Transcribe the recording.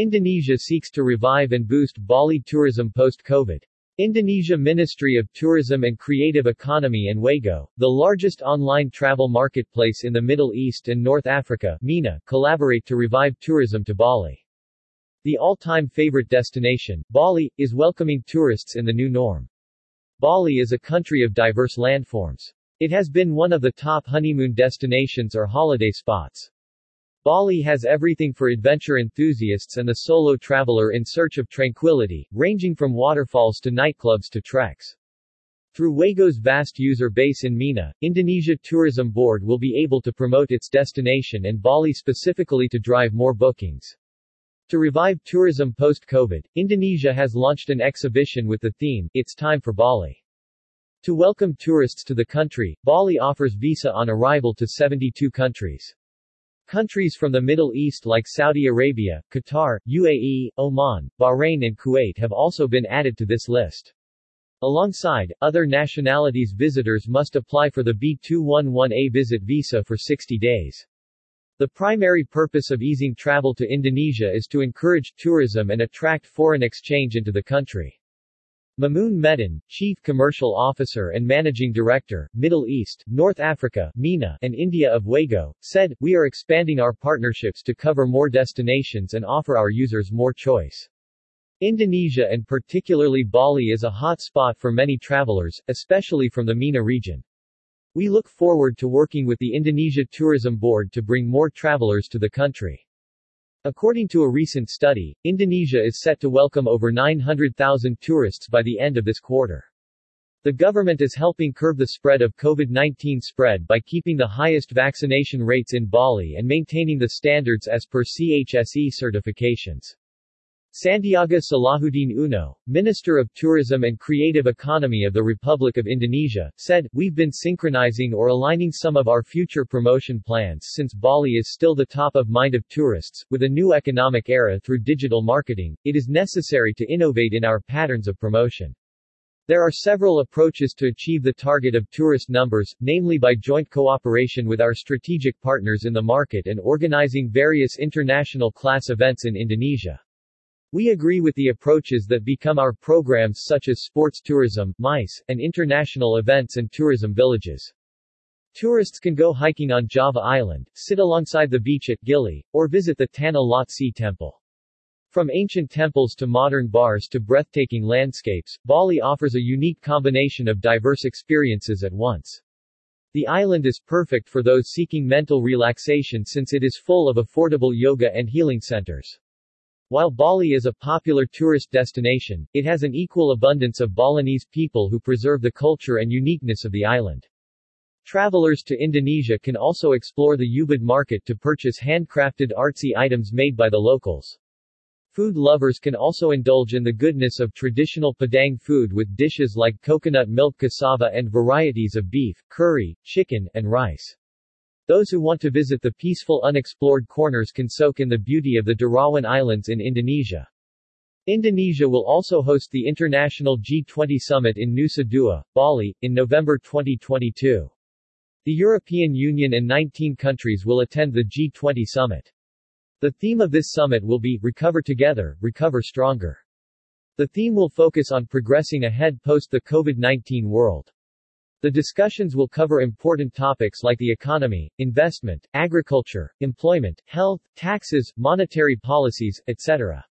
Indonesia seeks to revive and boost Bali tourism post-COVID. Indonesia Ministry of Tourism and Creative Economy and Wego, the largest online travel marketplace in the Middle East and North Africa, MENA, collaborate to revive tourism to Bali. The all-time favorite destination, Bali, is welcoming tourists in the new norm. Bali is a country of diverse landforms. It has been one of the top honeymoon destinations or holiday spots. Bali has everything for adventure enthusiasts and the solo traveler in search of tranquility, ranging from waterfalls to nightclubs to treks. Through Wego's vast user base in MENA, Indonesia Tourism Board will be able to promote its destination and Bali specifically to drive more bookings. To revive tourism post-COVID, Indonesia has launched an exhibition with the theme, It's Time for Bali. To welcome tourists to the country, Bali offers visa on arrival to 72 countries. Countries from the Middle East like Saudi Arabia, Qatar, UAE, Oman, Bahrain and Kuwait have also been added to this list. Alongside, other nationalities visitors must apply for the B211A visit visa for 60 days. The primary purpose of easing travel to Indonesia is to encourage tourism and attract foreign exchange into the country. Mamoon Hmedan, Chief Commercial Officer and Managing Director, Middle East, North Africa, MENA, and India of Wego, said, We are expanding our partnerships to cover more destinations and offer our users more choice. Indonesia and particularly Bali is a hot spot for many travelers, especially from the MENA region. We look forward to working with the Indonesia Tourism Board to bring more travelers to the country. According to a recent study, Indonesia is set to welcome over 900,000 tourists by the end of this quarter. The government is helping curb the spread of COVID-19 spread by keeping the highest vaccination rates in Bali and maintaining the standards as per CHSE certifications. Sandiaga Salahuddin Uno, Minister of Tourism and Creative Economy of the Republic of Indonesia, said, We've been synchronizing or aligning some of our future promotion plans since Bali is still the top of mind of tourists. With a new economic era through digital marketing, it is necessary to innovate in our patterns of promotion. There are several approaches to achieve the target of tourist numbers, namely by joint cooperation with our strategic partners in the market and organizing various international class events in Indonesia. We agree with the approaches that become our programs such as sports tourism, MICE, and international events and tourism villages. Tourists can go hiking on Java Island, sit alongside the beach at Gili, or visit the Tanah Lot Sea Temple. From ancient temples to modern bars to breathtaking landscapes, Bali offers a unique combination of diverse experiences at once. The island is perfect for those seeking mental relaxation since it is full of affordable yoga and healing centers. While Bali is a popular tourist destination, it has an equal abundance of Balinese people who preserve the culture and uniqueness of the island. Travelers to Indonesia can also explore the Ubud market to purchase handcrafted artsy items made by the locals. Food lovers can also indulge in the goodness of traditional Padang food with dishes like coconut milk cassava and varieties of beef, curry, chicken, and rice. Those who want to visit the peaceful unexplored corners can soak in the beauty of the Derawan Islands in Indonesia. Indonesia will also host the International G20 Summit in Nusa Dua, Bali, in November 2022. The European Union and 19 countries will attend the G20 summit. The theme of this summit will be Recover Together, Recover Stronger. The theme will focus on progressing ahead post the COVID-19 world. The discussions will cover important topics like the economy, investment, agriculture, employment, health, taxes, monetary policies, etc.